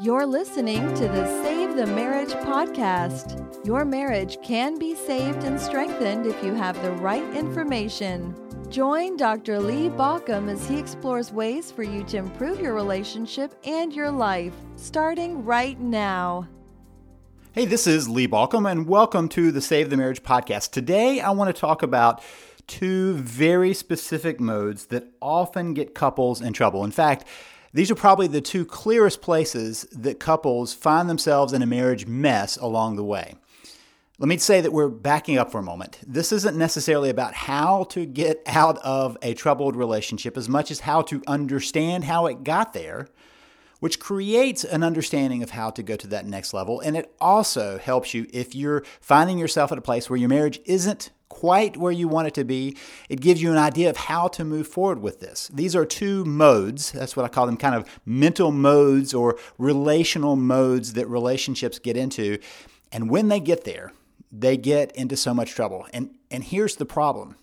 You're listening to the Save the Marriage podcast. Your marriage can be saved and strengthened if you have the right information. Join Dr. Lee Baucom as he explores ways for you to improve your relationship and your life, starting right now. Hey, this is Lee Baucom, and welcome to the Save the Marriage podcast. Today, I want to talk about two very specific modes that often get couples in trouble. In fact, these are probably the two clearest places that couples find themselves in a marriage mess along the way. Let me say that we're backing up for a moment. This isn't necessarily about how to get out of a troubled relationship as much as how to understand how it got there, which creates an understanding of how to go to that next level. And it also helps you if you're finding yourself at a place where your marriage isn't quite where you want it to be. It gives you an idea of how to move forward with this. These are two modes. That's what I call them kind of mental modes or relational modes that relationships get into. And when they get there, they get into so much trouble. And, and here's the problem.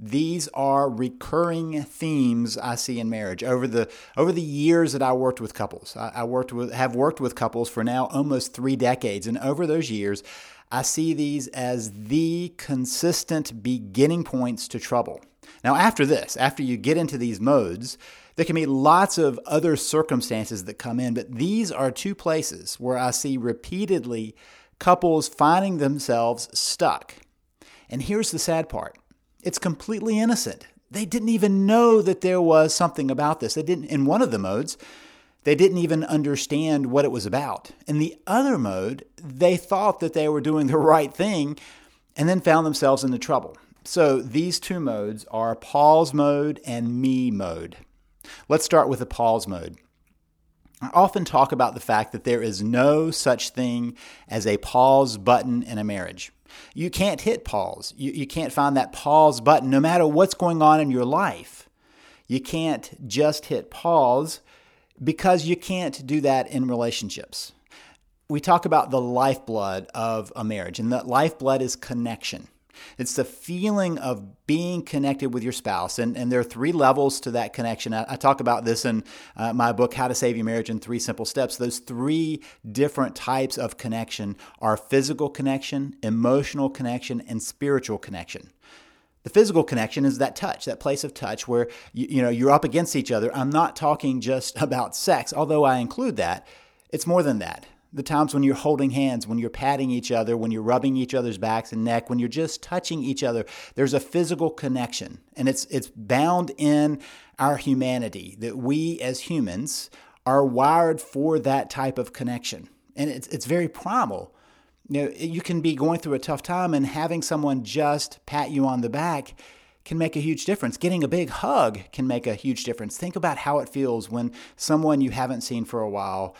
These are recurring themes I see in marriage over the over the years that I worked with couples. I, I worked with have worked with couples for now almost three decades, and over those years, I see these as the consistent beginning points to trouble. Now, after this, after you get into these modes, there can be lots of other circumstances that come in, but these are two places where I see repeatedly couples finding themselves stuck. And here's the sad part it's completely innocent. They didn't even know that there was something about this. They didn't, in one of the modes, they didn't even understand what it was about. In the other mode, they thought that they were doing the right thing and then found themselves into trouble. So these two modes are pause mode and me mode. Let's start with the pause mode. I often talk about the fact that there is no such thing as a pause button in a marriage. You can't hit pause. You, you can't find that pause button no matter what's going on in your life. You can't just hit pause because you can't do that in relationships. We talk about the lifeblood of a marriage, and that lifeblood is connection. It's the feeling of being connected with your spouse. And, and there are three levels to that connection. I, I talk about this in uh, my book, How to Save Your Marriage in Three Simple Steps. Those three different types of connection are physical connection, emotional connection, and spiritual connection. The physical connection is that touch, that place of touch where you, you know you're up against each other. I'm not talking just about sex, although I include that. It's more than that. The times when you're holding hands, when you're patting each other, when you're rubbing each other's backs and neck, when you're just touching each other, there's a physical connection. And it's it's bound in our humanity that we as humans are wired for that type of connection. And it's it's very primal you know, you can be going through a tough time and having someone just pat you on the back can make a huge difference. Getting a big hug can make a huge difference. Think about how it feels when someone you haven't seen for a while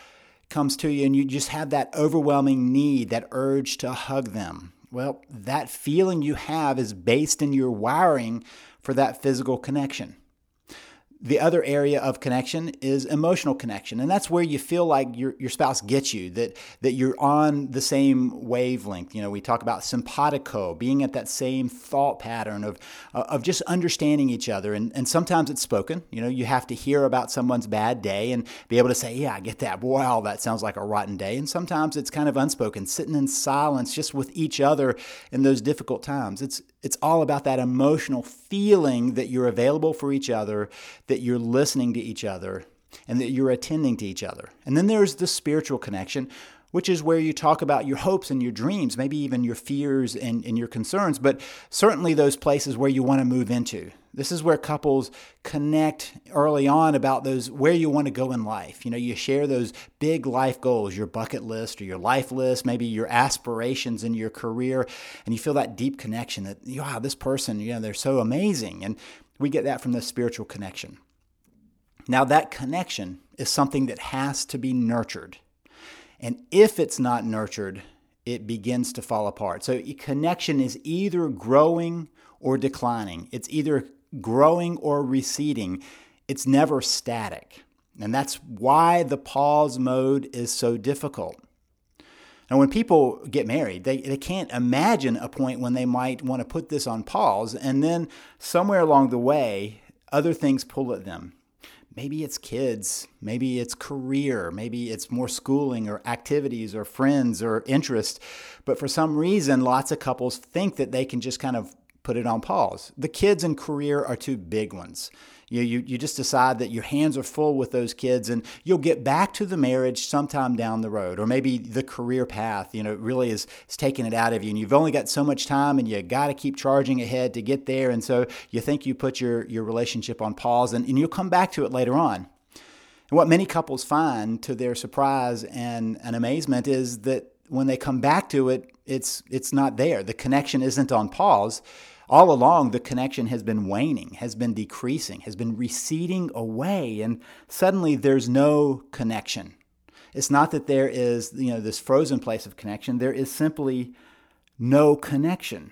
comes to you and you just have that overwhelming need, that urge to hug them. Well, that feeling you have is based in your wiring for that physical connection. The other area of connection is emotional connection. And that's where you feel like your, your spouse gets you, that, that you're on the same wavelength. You know, we talk about simpatico, being at that same thought pattern of, uh, of just understanding each other. And, and sometimes it's spoken. You know, you have to hear about someone's bad day and be able to say, Yeah, I get that. Wow, that sounds like a rotten day. And sometimes it's kind of unspoken, sitting in silence just with each other in those difficult times. It's, it's all about that emotional feeling that you're available for each other, that you're listening to each other, and that you're attending to each other. And then there's the spiritual connection, which is where you talk about your hopes and your dreams, maybe even your fears and, and your concerns, but certainly those places where you want to move into. This is where couples connect early on about those where you want to go in life. You know, you share those big life goals, your bucket list or your life list, maybe your aspirations in your career, and you feel that deep connection that, wow, this person, you know, they're so amazing. And we get that from the spiritual connection. Now, that connection is something that has to be nurtured. And if it's not nurtured, it begins to fall apart. So, connection is either growing or declining, it's either growing or receding. It's never static. And that's why the pause mode is so difficult. Now, when people get married, they, they can't imagine a point when they might want to put this on pause, and then somewhere along the way, other things pull at them maybe it's kids, maybe it's career, maybe it's more schooling or activities or friends or interest. But for some reason, lots of couples think that they can just kind of put it on pause. The kids and career are two big ones. You, you, you just decide that your hands are full with those kids and you'll get back to the marriage sometime down the road. Or maybe the career path, you know, really is, is taking it out of you and you've only got so much time and you got to keep charging ahead to get there. And so you think you put your, your relationship on pause and, and you'll come back to it later on. And what many couples find to their surprise and, and amazement is that when they come back to it, it's it's not there. The connection isn't on pause all along the connection has been waning, has been decreasing, has been receding away, and suddenly there's no connection. It's not that there is, you know, this frozen place of connection, there is simply no connection.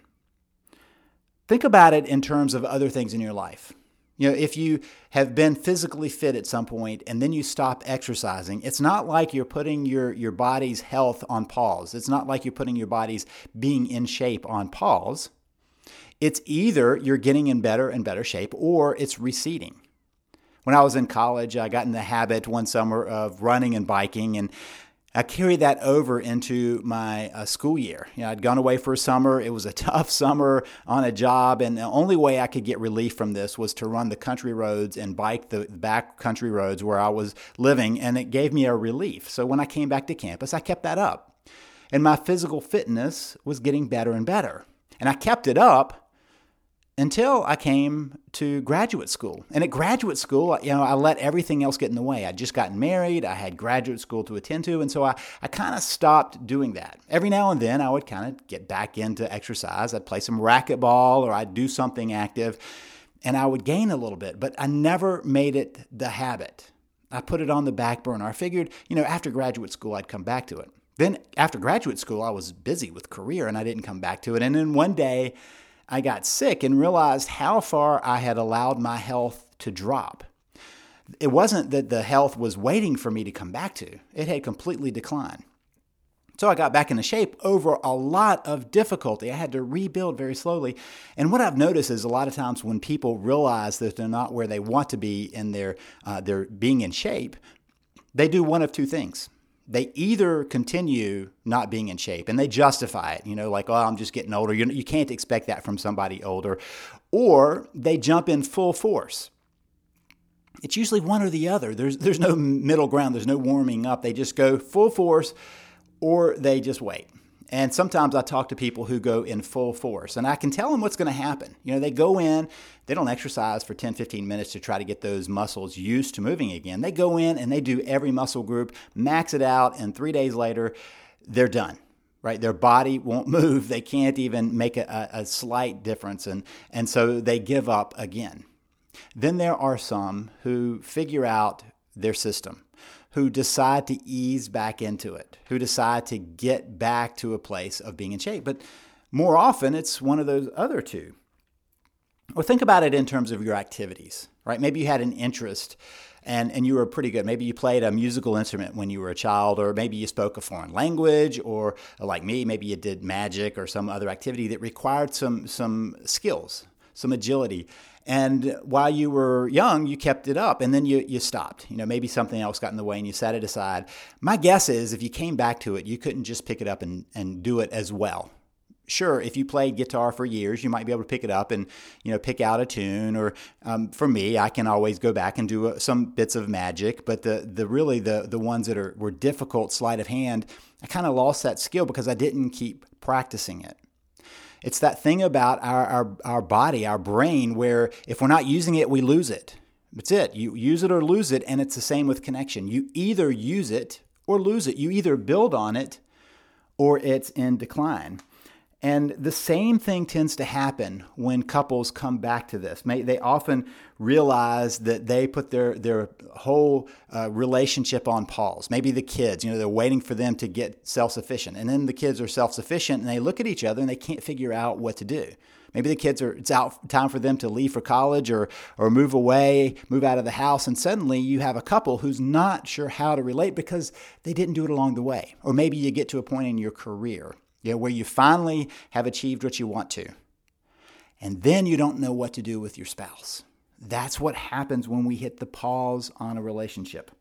Think about it in terms of other things in your life. You know, if you have been physically fit at some point and then you stop exercising, it's not like you're putting your, your body's health on pause. It's not like you're putting your body's being in shape on pause. It's either you're getting in better and better shape or it's receding. When I was in college, I got in the habit one summer of running and biking, and I carried that over into my uh, school year. You know, I'd gone away for a summer. It was a tough summer on a job, and the only way I could get relief from this was to run the country roads and bike the back country roads where I was living, and it gave me a relief. So when I came back to campus, I kept that up. And my physical fitness was getting better and better. And I kept it up until I came to graduate school. And at graduate school, you know, I let everything else get in the way. I'd just gotten married, I had graduate school to attend to, and so I, I kind of stopped doing that. Every now and then I would kind of get back into exercise. I'd play some racquetball or I'd do something active and I would gain a little bit, but I never made it the habit. I put it on the back burner. I figured, you know, after graduate school I'd come back to it. Then after graduate school I was busy with career and I didn't come back to it. And then one day I got sick and realized how far I had allowed my health to drop. It wasn't that the health was waiting for me to come back to, it had completely declined. So I got back into shape over a lot of difficulty. I had to rebuild very slowly. And what I've noticed is a lot of times when people realize that they're not where they want to be in their, uh, their being in shape, they do one of two things they either continue not being in shape and they justify it, you know, like, oh, I'm just getting older. You, you can't expect that from somebody older. Or they jump in full force. It's usually one or the other. There's, there's no middle ground, there's no warming up. They just go full force or they just wait. And sometimes I talk to people who go in full force and I can tell them what's going to happen. You know, they go in, they don't exercise for 10, 15 minutes to try to get those muscles used to moving again. They go in and they do every muscle group, max it out, and three days later, they're done. Right, their body won't move. They can't even make a, a slight difference, and and so they give up again. Then there are some who figure out their system who decide to ease back into it, who decide to get back to a place of being in shape. But more often, it's one of those other two. Or think about it in terms of your activities, right? Maybe you had an interest and, and you were pretty good. Maybe you played a musical instrument when you were a child, or maybe you spoke a foreign language, or like me, maybe you did magic or some other activity that required some, some skills, some agility. And while you were young, you kept it up and then you, you stopped. You know, maybe something else got in the way and you set it aside. My guess is if you came back to it, you couldn't just pick it up and, and do it as well. Sure, if you played guitar for years, you might be able to pick it up and you know pick out a tune. Or um, for me, I can always go back and do uh, some bits of magic. But the the really the the ones that are were difficult sleight of hand, I kind of lost that skill because I didn't keep practicing it. It's that thing about our, our, our body, our brain, where if we're not using it, we lose it. That's it. You use it or lose it, and it's the same with connection. You either use it or lose it. You either build on it or it's in decline. And the same thing tends to happen when couples come back to this. They often realize that they put their, their whole uh, relationship on pause. Maybe the kids, you know, they're waiting for them to get self sufficient. And then the kids are self sufficient and they look at each other and they can't figure out what to do. Maybe the kids are, it's out time for them to leave for college or, or move away, move out of the house. And suddenly you have a couple who's not sure how to relate because they didn't do it along the way. Or maybe you get to a point in your career know, where you finally have achieved what you want to. And then you don't know what to do with your spouse. That's what happens when we hit the pause on a relationship.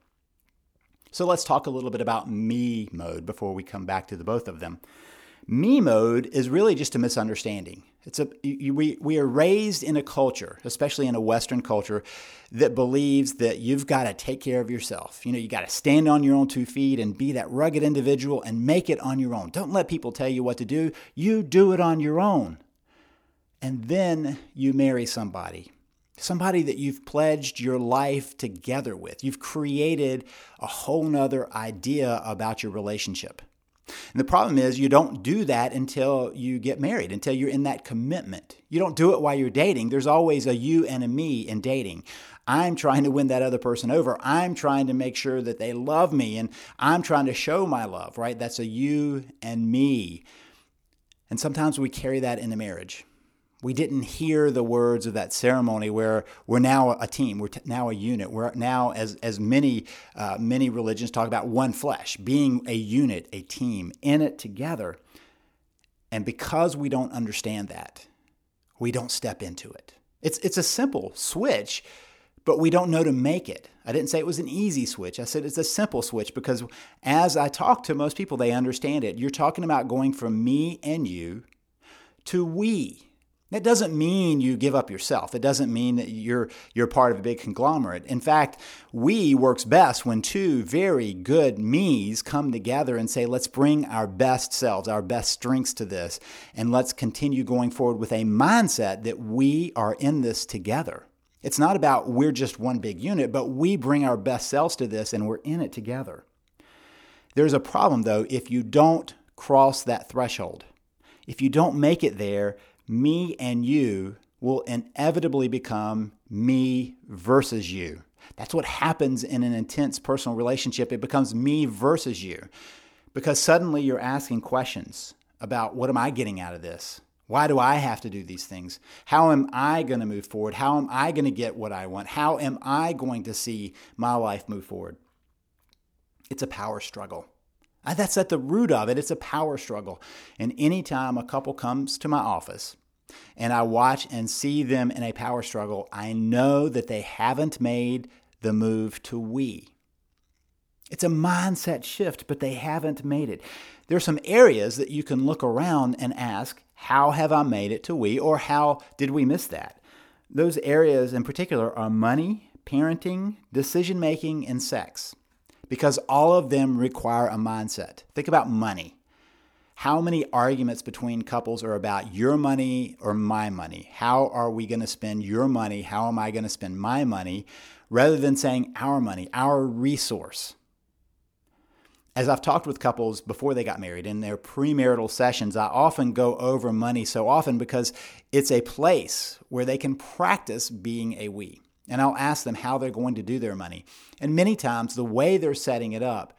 So let's talk a little bit about me mode before we come back to the both of them. Me mode is really just a misunderstanding. It's a we we are raised in a culture, especially in a Western culture, that believes that you've got to take care of yourself. You know, you got to stand on your own two feet and be that rugged individual and make it on your own. Don't let people tell you what to do. You do it on your own. And then you marry somebody somebody that you've pledged your life together with. You've created a whole nother idea about your relationship. And the problem is, you don't do that until you get married, until you're in that commitment. You don't do it while you're dating. There's always a you and a me in dating. I'm trying to win that other person over. I'm trying to make sure that they love me, and I'm trying to show my love, right? That's a you and me. And sometimes we carry that into marriage we didn't hear the words of that ceremony where we're now a team, we're t- now a unit. We're now, as, as many, uh, many religions talk about, one flesh, being a unit, a team, in it together. And because we don't understand that, we don't step into it. It's, it's a simple switch, but we don't know to make it. I didn't say it was an easy switch. I said it's a simple switch because as I talk to most people, they understand it. You're talking about going from me and you to we that doesn't mean you give up yourself. It doesn't mean that you're you're part of a big conglomerate. In fact, we works best when two very good me's come together and say, "Let's bring our best selves, our best strengths to this, and let's continue going forward with a mindset that we are in this together." It's not about we're just one big unit, but we bring our best selves to this and we're in it together. There's a problem though if you don't cross that threshold. If you don't make it there, me and you will inevitably become me versus you. That's what happens in an intense personal relationship. It becomes me versus you because suddenly you're asking questions about what am I getting out of this? Why do I have to do these things? How am I going to move forward? How am I going to get what I want? How am I going to see my life move forward? It's a power struggle. That's at the root of it. It's a power struggle. And anytime a couple comes to my office and I watch and see them in a power struggle, I know that they haven't made the move to we. It's a mindset shift, but they haven't made it. There are some areas that you can look around and ask, How have I made it to we? or How did we miss that? Those areas in particular are money, parenting, decision making, and sex because all of them require a mindset. Think about money. How many arguments between couples are about your money or my money? How are we going to spend your money? How am I going to spend my money? Rather than saying our money, our resource. As I've talked with couples before they got married in their premarital sessions, I often go over money so often because it's a place where they can practice being a we and I'll ask them how they're going to do their money. And many times, the way they're setting it up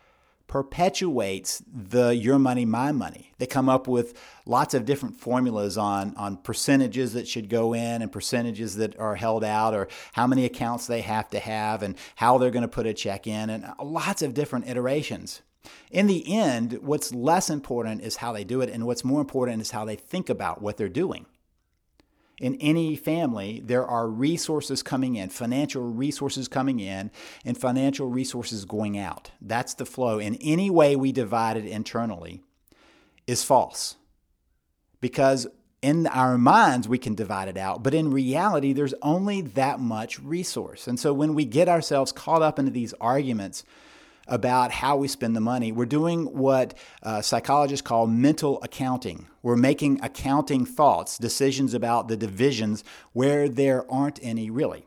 perpetuates the your money, my money. They come up with lots of different formulas on, on percentages that should go in and percentages that are held out, or how many accounts they have to have, and how they're going to put a check in, and lots of different iterations. In the end, what's less important is how they do it, and what's more important is how they think about what they're doing in any family, there are resources coming in, financial resources coming in, and financial resources going out. That's the flow. In any way we divide it internally is false. Because in our minds, we can divide it out, but in reality, there's only that much resource. And so when we get ourselves caught up into these arguments, about how we spend the money. We're doing what uh, psychologists call mental accounting. We're making accounting thoughts, decisions about the divisions where there aren't any really.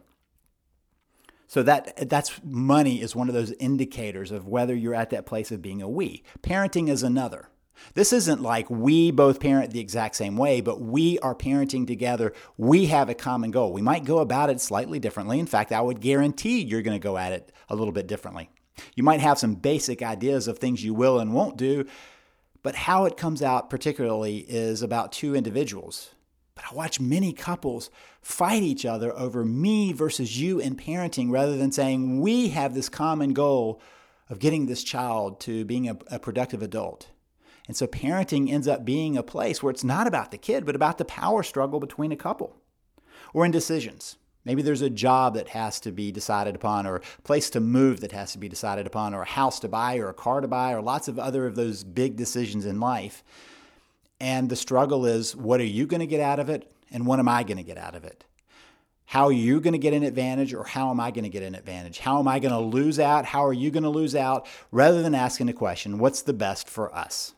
So that that's money is one of those indicators of whether you're at that place of being a we. Parenting is another. This isn't like we both parent the exact same way, but we are parenting together. We have a common goal. We might go about it slightly differently. In fact, I would guarantee you're going to go at it a little bit differently. You might have some basic ideas of things you will and won't do, but how it comes out particularly is about two individuals. But I watch many couples fight each other over me versus you in parenting rather than saying we have this common goal of getting this child to being a, a productive adult. And so parenting ends up being a place where it's not about the kid, but about the power struggle between a couple. Or in decisions. Maybe there's a job that has to be decided upon, or a place to move that has to be decided upon, or a house to buy, or a car to buy, or lots of other of those big decisions in life. And the struggle is what are you going to get out of it, and what am I going to get out of it? How are you going to get an advantage, or how am I going to get an advantage? How am I going to lose out? How are you going to lose out? Rather than asking the question, what's the best for us?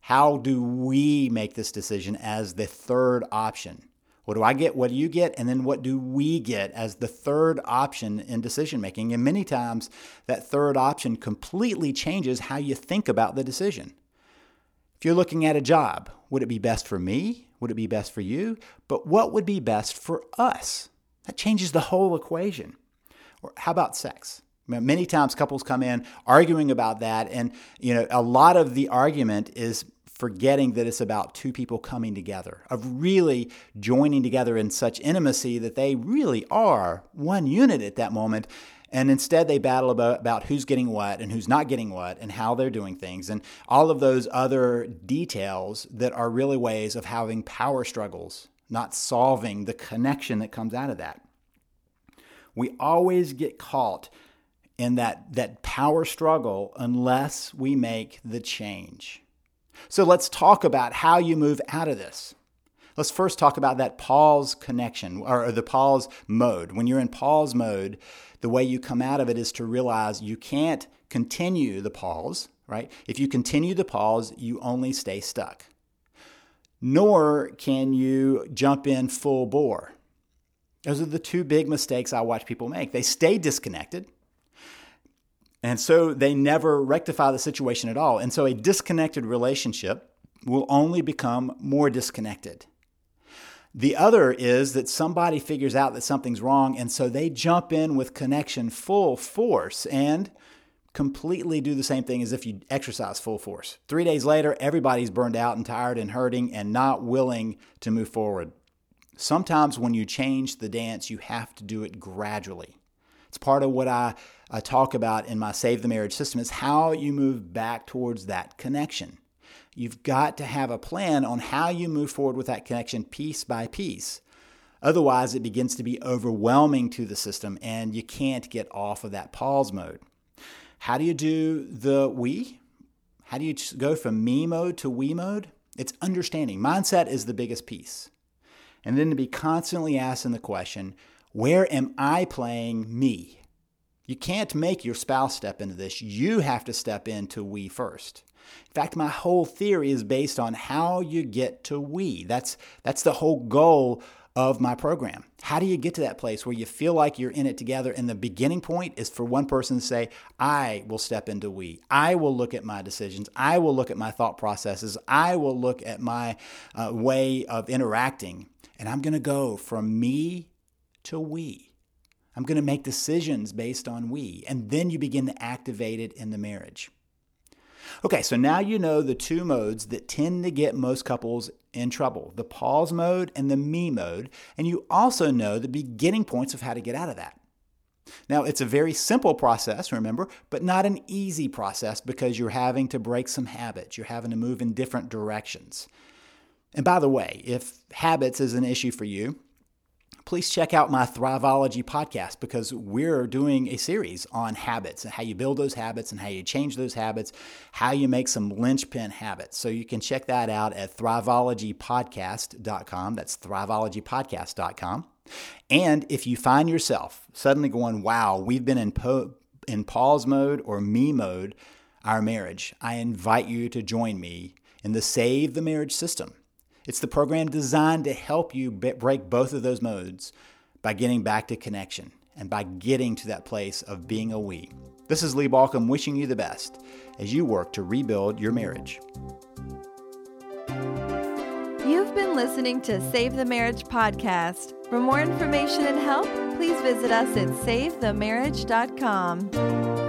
How do we make this decision as the third option? What do I get? What do you get? And then what do we get as the third option in decision making? And many times that third option completely changes how you think about the decision. If you're looking at a job, would it be best for me? Would it be best for you? But what would be best for us? That changes the whole equation. Or how about sex? Many times couples come in arguing about that, and you know a lot of the argument is forgetting that it's about two people coming together, of really joining together in such intimacy that they really are one unit at that moment. And instead, they battle about, about who's getting what and who's not getting what and how they're doing things and all of those other details that are really ways of having power struggles, not solving the connection that comes out of that. We always get caught in that, that power struggle unless we make the change. So let's talk about how you move out of this. Let's first talk about that pause connection or the pause mode. When you're in pause mode, the way you come out of it is to realize you can't continue the pause, right? If you continue the pause, you only stay stuck. Nor can you jump in full bore. Those are the two big mistakes I watch people make. They stay disconnected and so they never rectify the situation at all. And so a disconnected relationship will only become more disconnected. The other is that somebody figures out that something's wrong, and so they jump in with connection full force and completely do the same thing as if you exercise full force. Three days later, everybody's burned out and tired and hurting and not willing to move forward. Sometimes when you change the dance, you have to do it gradually. It's part of what I, I talk about in my Save the Marriage system is how you move back towards that connection. You've got to have a plan on how you move forward with that connection piece by piece. Otherwise, it begins to be overwhelming to the system and you can't get off of that pause mode. How do you do the we? How do you go from me mode to we mode? It's understanding. Mindset is the biggest piece. And then to be constantly asking the question where am I playing me? You can't make your spouse step into this. You have to step into we first. In fact, my whole theory is based on how you get to we. That's that's the whole goal of my program. How do you get to that place where you feel like you're in it together? And the beginning point is for one person to say, I will step into we. I will look at my decisions. I will look at my thought processes. I will look at my uh, way of interacting. And I'm going to go from me to we. I'm going to make decisions based on we. And then you begin to activate it in the marriage. Okay, so now you know the two modes that tend to get most couples in trouble the pause mode and the me mode. And you also know the beginning points of how to get out of that. Now, it's a very simple process, remember, but not an easy process because you're having to break some habits. You're having to move in different directions. And by the way, if habits is an issue for you, please check out my Thriveology podcast because we're doing a series on habits and how you build those habits and how you change those habits, how you make some linchpin habits. So you can check that out at thriveologypodcast.com. That's thriveologypodcast.com. And if you find yourself suddenly going, wow, we've been in, po- in pause mode or me mode, our marriage, I invite you to join me in the Save the Marriage system. It's the program designed to help you break both of those modes by getting back to connection and by getting to that place of being a we. This is Lee Baucom wishing you the best as you work to rebuild your marriage. You've been listening to Save the Marriage podcast. For more information and help, please visit us at savethemarriage.com.